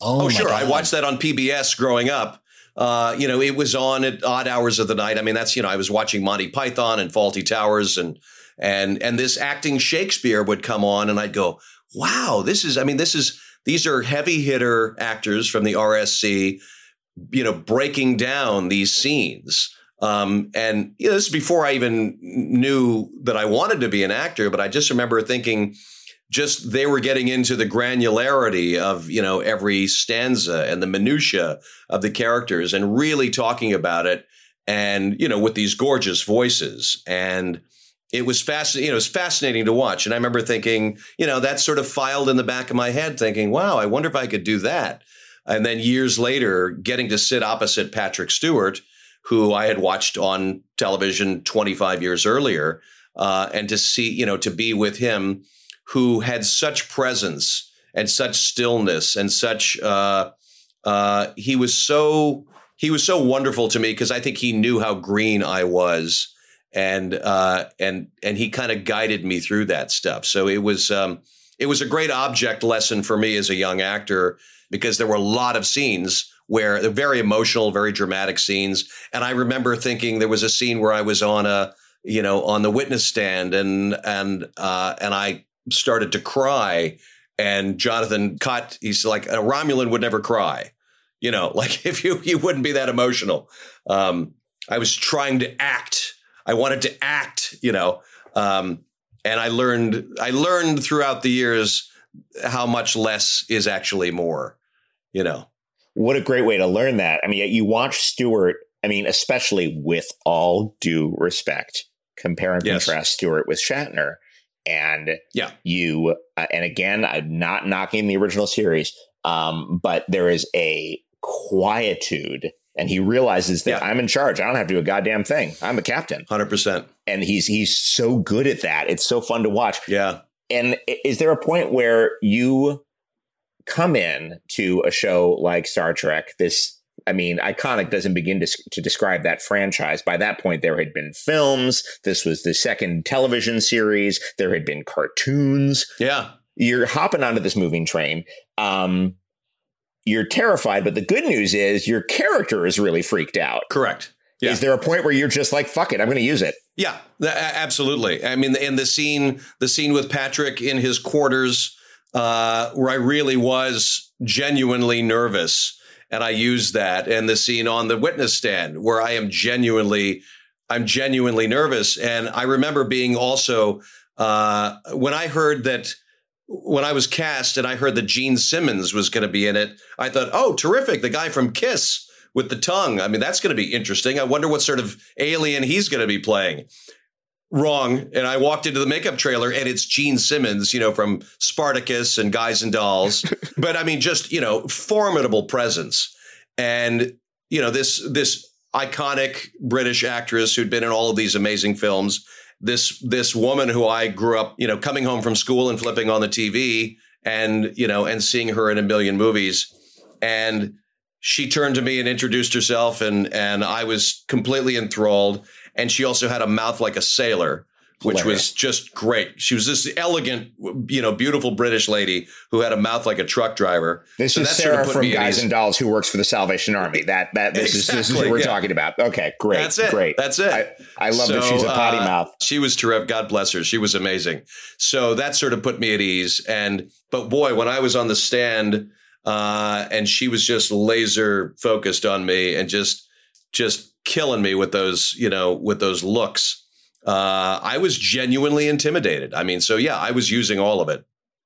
Oh, my sure. I watched that on PBS growing up. Uh, you know, it was on at odd hours of the night. I mean, that's you know, I was watching Monty Python and Fawlty Towers, and and and this acting Shakespeare would come on, and I'd go, "Wow, this is." I mean, this is these are heavy hitter actors from the RSC, you know, breaking down these scenes. Um, and you know, this is before I even knew that I wanted to be an actor, but I just remember thinking, just they were getting into the granularity of you know every stanza and the minutia of the characters and really talking about it and you know with these gorgeous voices and it was fascinating you know it was fascinating to watch. And i remember thinking you know that sort of filed in the back of my head thinking wow i wonder if i could do that. And then years later getting to sit opposite patrick stewart who i had watched on television 25 years earlier uh, and to see you know to be with him who had such presence and such stillness and such uh, uh, he was so he was so wonderful to me because I think he knew how green I was and uh, and and he kind of guided me through that stuff. So it was um, it was a great object lesson for me as a young actor because there were a lot of scenes where very emotional, very dramatic scenes, and I remember thinking there was a scene where I was on a you know on the witness stand and and uh, and I started to cry and Jonathan cut he's like a Romulan would never cry. You know like if you you wouldn't be that emotional. Um I was trying to act I wanted to act you know um and I learned I learned throughout the years how much less is actually more you know What a great way to learn that. I mean, you watch Stewart. I mean, especially with all due respect, compare and Yes. contrast Stewart with Shatner, and Yeah. you. Uh, and again, I'm not knocking the original series, um, but there is a quietude, and he realizes that Yeah. I'm in charge. I don't have to do a goddamn thing. I'm a captain, 100% and he's he's so good at that. It's so fun to watch. yeah And is there a point where you come in to a show like Star Trek? This, I mean, iconic doesn't begin to, to describe that franchise. By that point, there had been films. This was the second television series. There had been cartoons. yeah You're hopping onto this moving train. Um, you're terrified, but the good news is your character is really freaked out. correct Yeah. Is there a point where you're just like, fuck it, I'm going to use it? Yeah, absolutely. I mean, in the scene, the scene with Patrick in his quarters, uh, where I really was genuinely nervous, and I used that, and the scene on the witness stand where I am genuinely, I'm genuinely nervous, and I remember being also uh, when I heard that. When I was cast and I heard that Gene Simmons was going to be in it, I thought, "Oh, terrific! The guy from Kiss with the tongue. I mean, that's going to be interesting. I wonder what sort of alien he's going to be playing. Wrong. And I walked into the makeup trailer and it's Jean Simmons, you know, from Spartacus and Guys and Dolls. but I mean, just, you know, formidable presence. And, you know, this, this iconic British actress who'd been in all of these amazing films, this, this woman who I grew up, you know, coming home from school and flipping on the TV and, you know, and seeing her in a million movies. And, she turned to me and introduced herself and and I was completely enthralled and she also had a mouth like a sailor which Hilarious. was just great. She was this elegant, you know, beautiful British lady who had a mouth like a truck driver. This So is that sort of Sarah put from Guys and Dolls who works for the Salvation Army. That that this is this is Exactly, what we're yeah. talking about. Okay, great. That's it. Great. That's it. I, I love that So, she's a potty uh, mouth. She was terrific. God bless her. She was amazing. So that sort of put me at ease. And but boy, when I was on the stand, uh, and she was just laser focused on me and just just killing me with those, you know, with those looks. Uh, I was genuinely intimidated. I mean, so yeah, I was using all of it.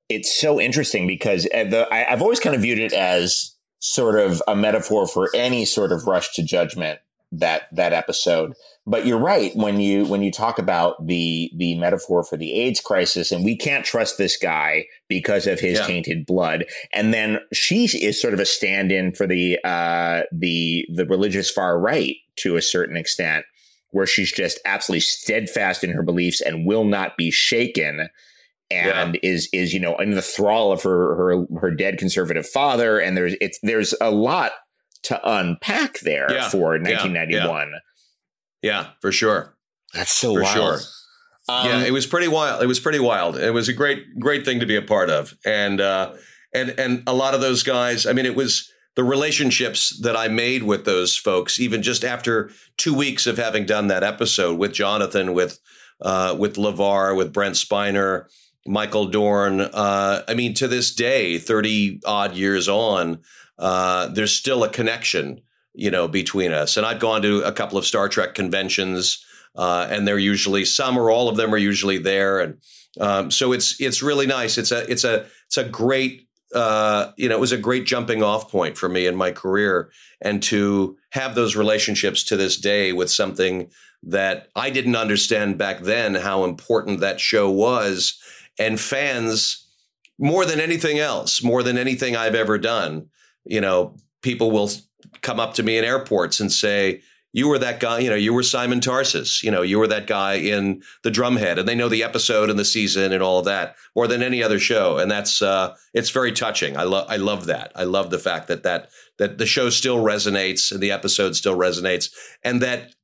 It's so interesting because uh, the, I, I've always kind of viewed it as sort of a metaphor for any sort of rush to judgment that that episode. But you're right when you when you talk about the the metaphor for the AIDS crisis, and we can't trust this guy because of his yeah. tainted blood. And then she is sort of a stand-in for the uh, the the religious far right to a certain extent, where she's just absolutely steadfast in her beliefs and will not be shaken and yeah. is is you know in the thrall of her her her dead conservative father and there's it's there's a lot to unpack there yeah. for 1991 yeah, yeah. for sure that's so for wild. sure um, yeah it was pretty wild it was pretty wild it was a great great thing to be a part of and uh and and a lot of those guys i mean it was the relationships that I made with those folks, even just after two weeks of having done that episode with Jonathan, with uh, with LeVar, with Brent Spiner, Michael Dorn. Uh, I mean, to this day, 30 odd years on, uh, there's still a connection, you know, between us. And I've gone to a couple of Star Trek conventions, uh, and they're usually some or all of them are usually there. And um, so it's it's really nice. It's a it's a it's a great uh, you know it was a great jumping off point for me in my career, and to have those relationships to this day with something that I didn't understand back then how important that show was and fans more than anything else, more than anything I've ever done. You know, people will come up to me in airports and say, you were that guy, you know, you were Simon Tarses, you know, you were that guy in the drumhead and they know the episode and the season and all of that more than any other show. And that's, uh, it's very touching. I love, I love that. I love the fact that, that, that the show still resonates and the episode still resonates and that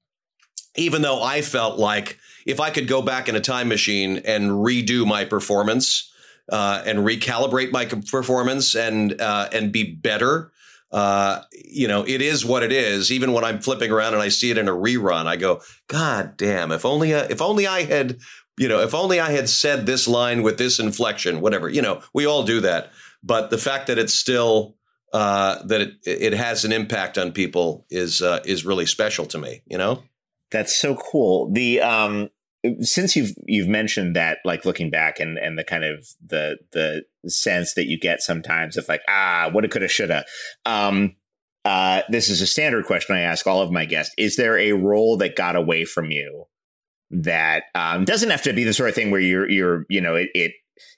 even though I felt like if I could go back in a time machine and redo my performance uh, and recalibrate my performance and uh, and be better, uh, you know, it is what it is. Even when I'm flipping around and I see it in a rerun, I go, God damn! If only uh, if only I had, you know, if only I had said this line with this inflection, whatever. You know, we all do that. But the fact that it's still uh, that it it has an impact on people is uh, is really special to me. You know. That's so cool. The um since you've you've mentioned that like looking back and and the kind of the the sense that you get sometimes of like ah woulda coulda shoulda um uh this is a standard question i ask all of my guests is there a role that got away from you that um doesn't have to be the sort of thing where you're you're you know it, it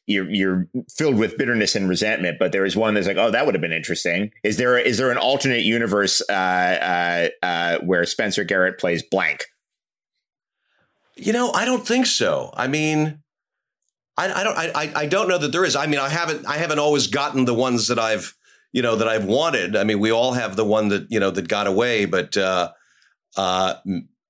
you're you're filled with bitterness and resentment, but there is one that's like, oh, that would have been interesting. Is there is there an alternate universe uh, uh, uh, where Spencer Garrett plays blank? You know, I don't think so. I mean, I, I don't I, I don't know that there is. I mean, I haven't I haven't always gotten the ones that I've you know that I've wanted. I mean, we all have the one that you know that got away, but uh, uh,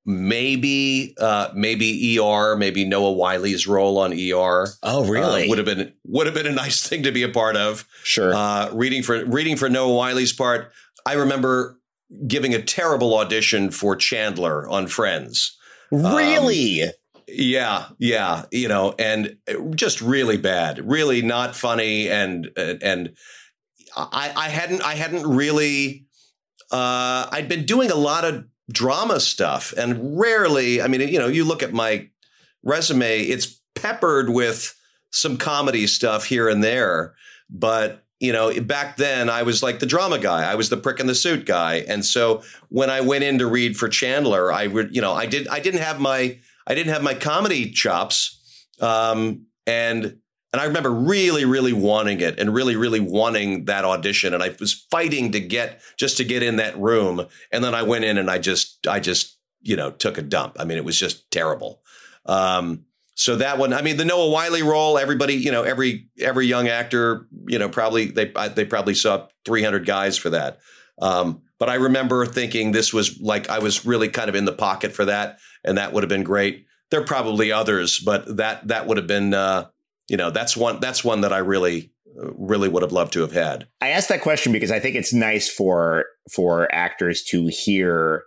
maybe uh, maybe ER, maybe Noah Wyle's role on ER. Oh, really? Uh, would have been would have been a nice thing to be a part of. Sure. Uh, reading for reading for Noah Wyle's part, I remember giving a terrible audition for Chandler on Friends. Really? Um, yeah, yeah, you know, and just really bad, really not funny, and and I, I hadn't I hadn't really uh, I'd been doing a lot of drama stuff. And rarely, I mean, you know, you look at my resume, it's peppered with some comedy stuff here and there. But, you know, back then I was like the drama guy. I was the prick in the suit guy. And so when I went in to read for Chandler, I would, you know, I did I didn't have my I didn't have my comedy chops. Um, and and I remember really, really wanting it and really, really wanting that audition. And I was fighting to get just to get in that room. And then I went in and I just, I just, you know, took a dump. I mean, it was just terrible. Um, so that one, I mean, the Noah Wyle role, everybody, you know, every every young actor, you know, probably they they probably saw 300 guys for that. Um, but I remember thinking this was like I was really kind of in the pocket for that, and that would have been great. There are probably others, but that that would have been uh, you know that's one that's one that I really really would have loved to have had. I asked that question because I think it's nice for for actors to hear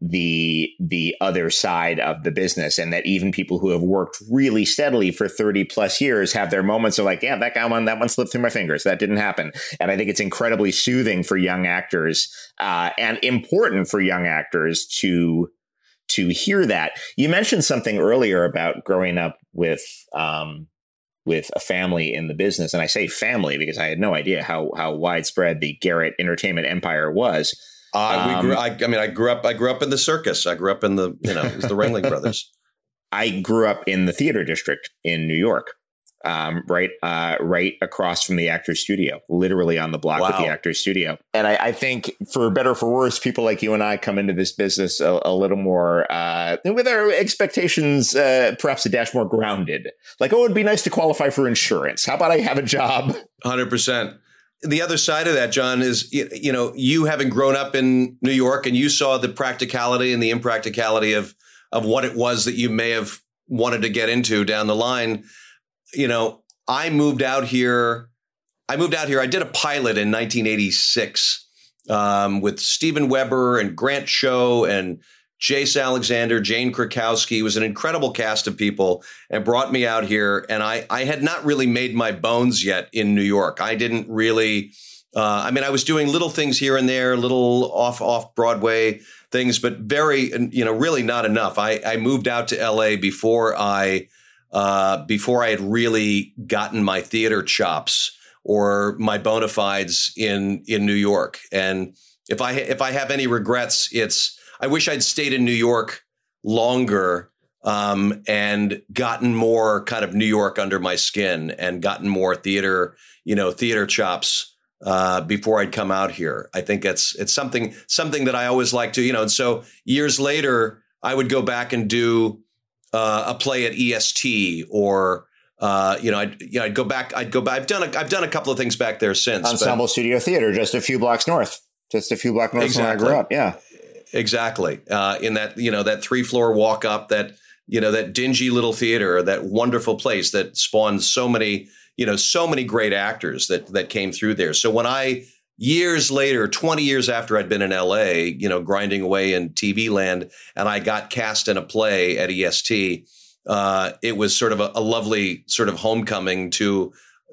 the the other side of the business and that even people who have worked really steadily for 30 plus years have their moments of like yeah that guy one that one slipped through my fingers that didn't happen and i think it's incredibly soothing for young actors uh, and important for young actors to to hear that you mentioned something earlier about growing up with um, with a family in the business. And I say family because I had no idea how how widespread the Garrett entertainment empire was. Uh, we Um, grew, I, I mean, I grew up. I grew up in the circus. I grew up in the you know it was the Ringling Brothers. I grew up in the theater district in New York, um, right, uh, right across from the Actors Studio, literally on the block Wow. the Actors Studio. And I, I think, for better or for worse, people like you and I come into this business a, a little more uh, with our expectations, uh, perhaps a dash more grounded. Like, oh, it'd be nice to qualify for insurance. How about I have a job? Hundred percent. The other side of that, John, is you know you having grown up in New York and you saw the practicality and the impracticality of of what it was that you may have wanted to get into down the line. You know, I moved out here. I moved out here. I did a pilot in 1986 um, with Steven Weber and Grant Show and Jace Alexander, Jane Krakowski. Was an incredible cast of people and brought me out here. And I, I had not really made my bones yet in New York. I didn't really, uh, I mean, I was doing little things here and there, little off, off Broadway things, but very, you know, really not enough. I, I moved out to LA before I, uh, before I had really gotten my theater chops or my bona fides in, in New York. And if I, if I have any regrets, it's, I wish I'd stayed in New York longer um, and gotten more kind of New York under my skin and gotten more theater, you know, theater chops uh, before I'd come out here. I think it's it's something something that I always like to, you know. And so years later, I would go back and do uh, a play at EST or. Uh, you know, I'd you know, I'd go back. I'd go back. I've done a, I've done a couple of things back there since. but- Ensemble Studio Theater, just a few blocks north, just a few blocks north from where I grew up. Yeah. Exactly. Uh, in that, you know, that three floor walk up, that, you know, that dingy little theater, that wonderful place that spawned so many, you know, so many great actors that, that came through there. So when I, years later, 20 years after I'd been in LA, you know, grinding away in TV land, and I got cast in a play at EST, uh, it was sort of a, a lovely sort of homecoming to,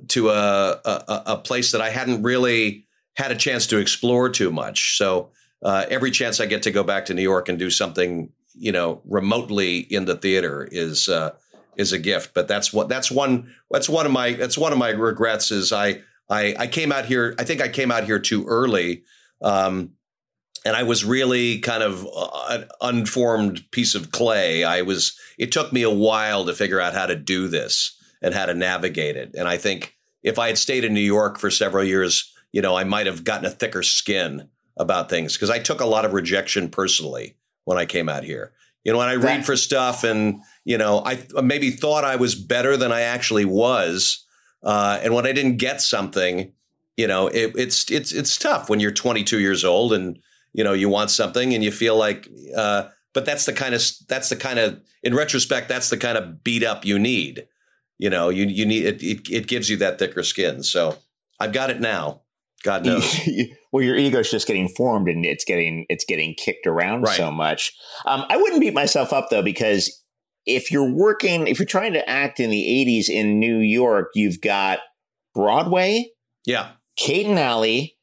to a, a, a place that I hadn't really had a chance to explore too much. So, uh, every chance I get to go back to New York and do something, you know, remotely in the theater is uh, is a gift. But that's what that's one that's one of my that's one of my regrets is I I, I came out here. I think I came out here too early, um, and I was really kind of uh, an unformed piece of clay. I was. It took me a while to figure out how to do this and how to navigate it. And I think if I had stayed in New York for several years, you know, I might have gotten a thicker skin about things because I took a lot of rejection personally when I came out here. You know, when I read for stuff and, you know, I maybe thought I was better than I actually was. Uh, and when I didn't get something, you know, it, it's, it's, it's tough when you're 22 years old and, you know, you want something and you feel like, uh, but that's the kind of, that's the kind of, in retrospect, that's the kind of beat up you need. You know, you, you need, it, it, it gives you that thicker skin. So I've got it now. God knows. well, your ego's just getting formed and it's getting it's getting kicked around Right. so much. Um, I wouldn't beat myself up though because if you're working, if you're trying to act in the '80s in New York, you've got Broadway, Yeah, Kate and Allie,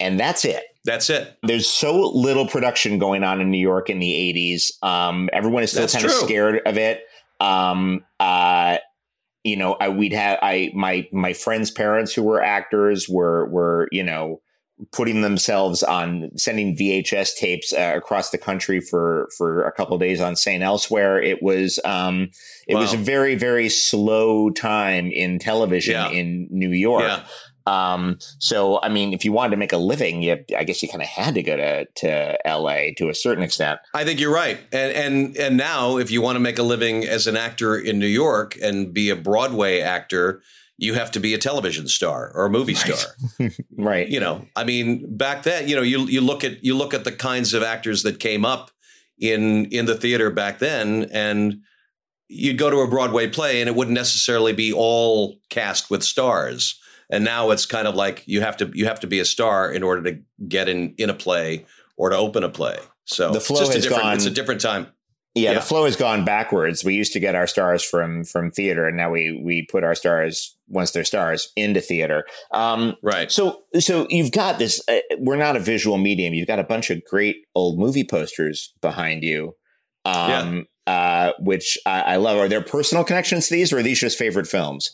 and that's it. that's it. There's so little production going on in New York in the 80s. Um, everyone is still That's kind of scared of it. Um, uh, you know, I we'd have I my my friends' parents who were actors were were you know putting themselves on sending VHS tapes uh, across the country for for a couple of days on St. Elsewhere. It was um, it was a very very slow time in television Yeah. in New York. Yeah. Um, so I mean, if you wanted to make a living, you I guess you kind of had to go to to LA to a certain extent. I think you're right. And and and now if you want to make a living as an actor in New York and be a Broadway actor, you have to be a television star or a movie Right. star. Right. You know, I mean, back then, you know, you you look at you look at the kinds of actors that came up in in the theater back then and you'd go to a Broadway play and it wouldn't necessarily be all cast with stars. And now it's kind of like you have to you have to be a star in order to get in in a play or to open a play. So The it's flow just a has different gone- it's a different time. Yeah, Yeah. the flow has gone backwards. We used to get our stars from from theater, and now we we put our stars once they're stars into theater. Um, Right. so so you've got this. Uh, we're not a visual medium. You've got a bunch of great old movie posters behind you, um, uh, which I, I love. Are there personal connections to these, or are these just favorite films?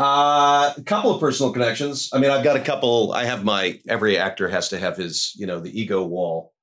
Uh, a couple of personal connections. I mean, I've got a couple. I have my every actor has to have his, you know, the ego wall.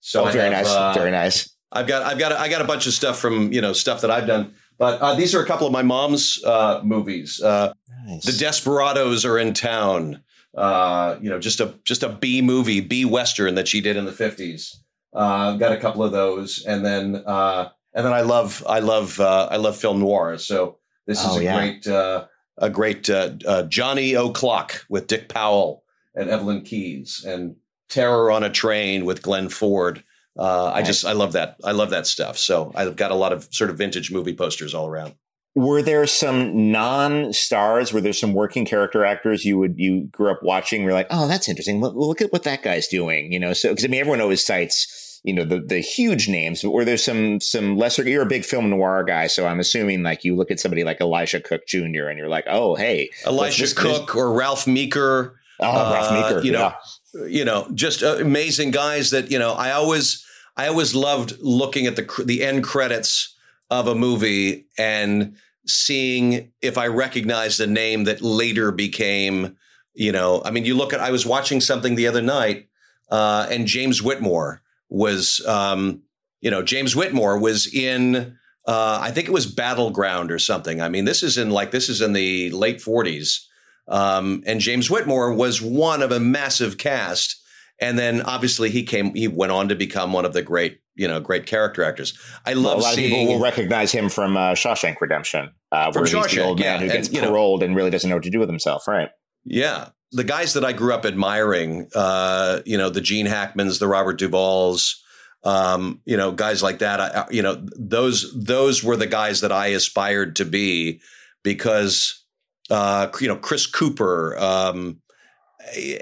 So oh, very have, nice, uh, very nice. I've got, I've got, I got a bunch of stuff from you know stuff that I've done. But uh, these are a couple of my mom's uh, movies. Uh, Nice. the Desperados are in town. Uh, you know, just a just a B movie, B western that she did in the fifties. Uh, got a couple of those, and then uh, and then I love I love uh, I love film noir. So this is Oh, a yeah. great uh, a great uh, uh, Johnny O'clock with Dick Powell and Evelyn Keyes, and Terror on a Train with Glenn Ford. Uh, I just I love that I love that stuff. So I've got a lot of sort of vintage movie posters all around. Were there some non-stars? Were there some working character actors you would you grew up watching? Were like, oh, that's interesting. Look, look at what that guy's doing. You know, so because I mean, everyone always cites you know the the huge names, but were there some some lesser? You're a big film noir guy, so I'm assuming like you look at somebody like Elisha Cook Jr. and you're like, oh, hey, Elisha this- Cook or Ralph Meeker. oh, Ralph Uh, Meeker, you know, yeah. you know, just uh, amazing guys that you know. I always, I always loved looking at the the end credits of a movie and seeing if I recognized a name that later became, you know, I mean, you look at. I was watching something the other night, uh, and James Whitmore was, um, you know, James Whitmore was in. Uh, I think it was Battleground or something. I mean, this is in like this is in the late forties. Um, and James Whitmore was one of a massive cast. And then obviously he came, he went on to become one of the great, you know, great character actors. I Well, love a lot of people will recognize him from uh, Shawshank Redemption, uh, From where he's the old man yeah, who and, gets know- paroled and really doesn't know what to do with himself, right? Yeah. The guys that I grew up admiring, uh, you know, the Gene Hackmans, the Robert Duvalls, um, you know, guys like that, I, you know, those, those were the guys that I aspired to be because, uh, you know, Chris Cooper, um,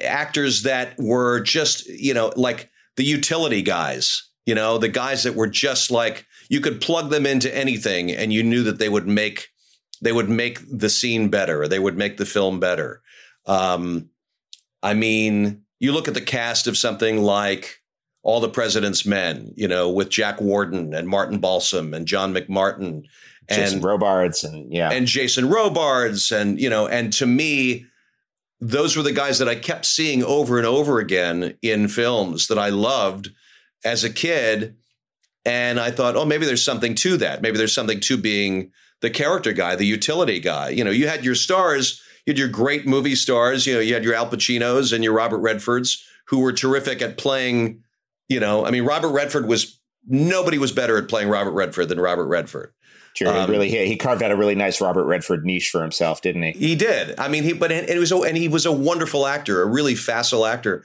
actors that were just, you know, like the utility guys, you know, the guys that were just like, you could plug them into anything and you knew that they would make, they would make the scene better. They would make the film better. Um, I mean, you look at the cast of something like All the President's Men, you know, with Jack Warden and Martin Balsam and John McMartin Jason and Robards and yeah, and Jason Robards and you know, and to me, those were the guys that I kept seeing over and over again in films that I loved as a kid. And I thought, oh, maybe there's something to that. Maybe there's something to being the character guy, the utility guy. You know, you had your stars, you had your great movie stars, you know, you had your Al Pacinos and your Robert Redfords who were terrific at playing, you know, I mean, Robert Redford was nobody was better at playing Robert Redford than Robert Redford. Sure, he Um, really he, he carved out a really nice Robert Redford niche for himself, didn't he? He did. I mean, he but and it was and he was a wonderful actor, a really facile actor.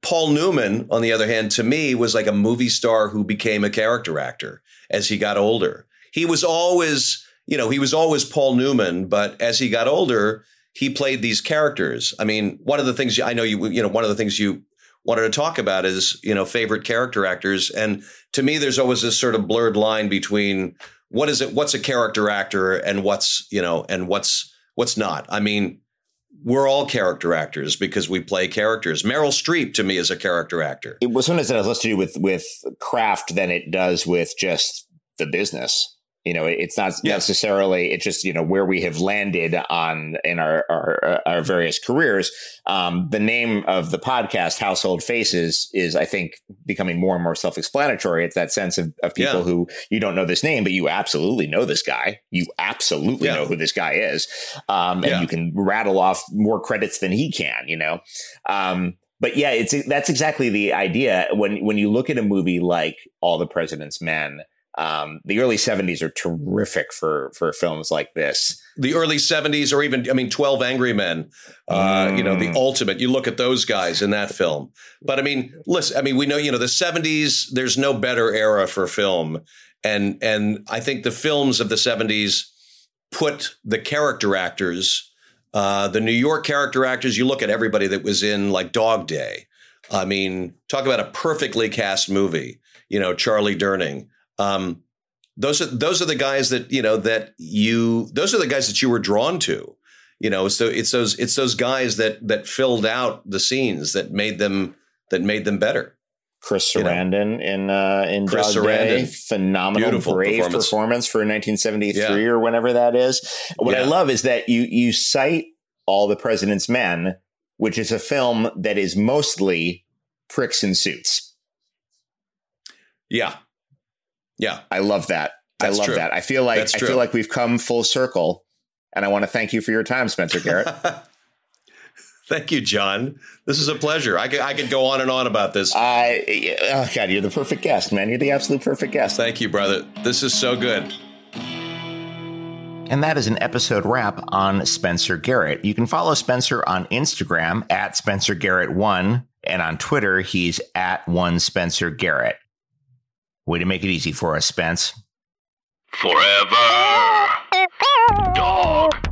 Paul Newman, on the other hand, to me was like a movie star who became a character actor as he got older. He was always, you know, he was always Paul Newman, but as he got older, he played these characters. I mean, one of the things I know you, you know, one of the things you wanted to talk about is, you know, favorite character actors. And to me, there's always this sort of blurred line between what is it, what's a character actor and what's, you know, and what's, what's not. I mean, we're all character actors because we play characters. Meryl Streep to me is a character actor. It was sometimes it has less to do with with craft than it does with just the business. You know, it's not necessarily. It's just you know where we have landed on in our our, our various careers. Um, the name of the podcast, Household Faces, is I think becoming more and more self explanatory. It's that sense of, of people Yeah. who you don't know this name, but you absolutely know this guy. You absolutely Yeah. know who this guy is, um, and Yeah. you can rattle off more credits than he can. You know. Um, but yeah, it's that's exactly the idea. When when you look at a movie like All the President's Men, um, the early '70s are terrific for for films like this. The early 70s, or even, I mean, 12 Angry Men, uh, you know, the Mm. ultimate. You look at those guys in that film. But I mean, listen, I mean, we know, you know, the 70s, there's no better era for film. And, and I think the films of the 70s put the character actors, uh, the New York character actors, you look at everybody that was in like Dog Day. I mean, talk about a perfectly cast movie, you know, Charlie Durning. Um, those are those are the guys that you know that you those are the guys that you were drawn to you know so it's those it's those guys that that filled out the scenes that made them that made them better Chris Sarandon you know, in uh, in Chris Dog Sarandon. Day, phenomenal, Beautiful brave performance. performance, for 1973 Yeah. or whenever that is. What I love is that you you cite All the President's Men, which is a film that is mostly pricks in suits. Yeah. Yeah. I love that. That's I love true. that. I feel like That's I feel like we've come full circle, and I want to thank you for your time, Spencer Garrett. Thank you, John. This is a pleasure. I could, I could go on and on about this. I oh god, you're the perfect guest, man. You're the absolute perfect guest. Thank you, brother. This is so good. And that is an episode wrap on Spencer Garrett. You can follow Spencer on Instagram at Spencer Garrett1, and on Twitter, he's at one Spencer Garrett. Way to make it easy for us, Spence. Forever. Dog.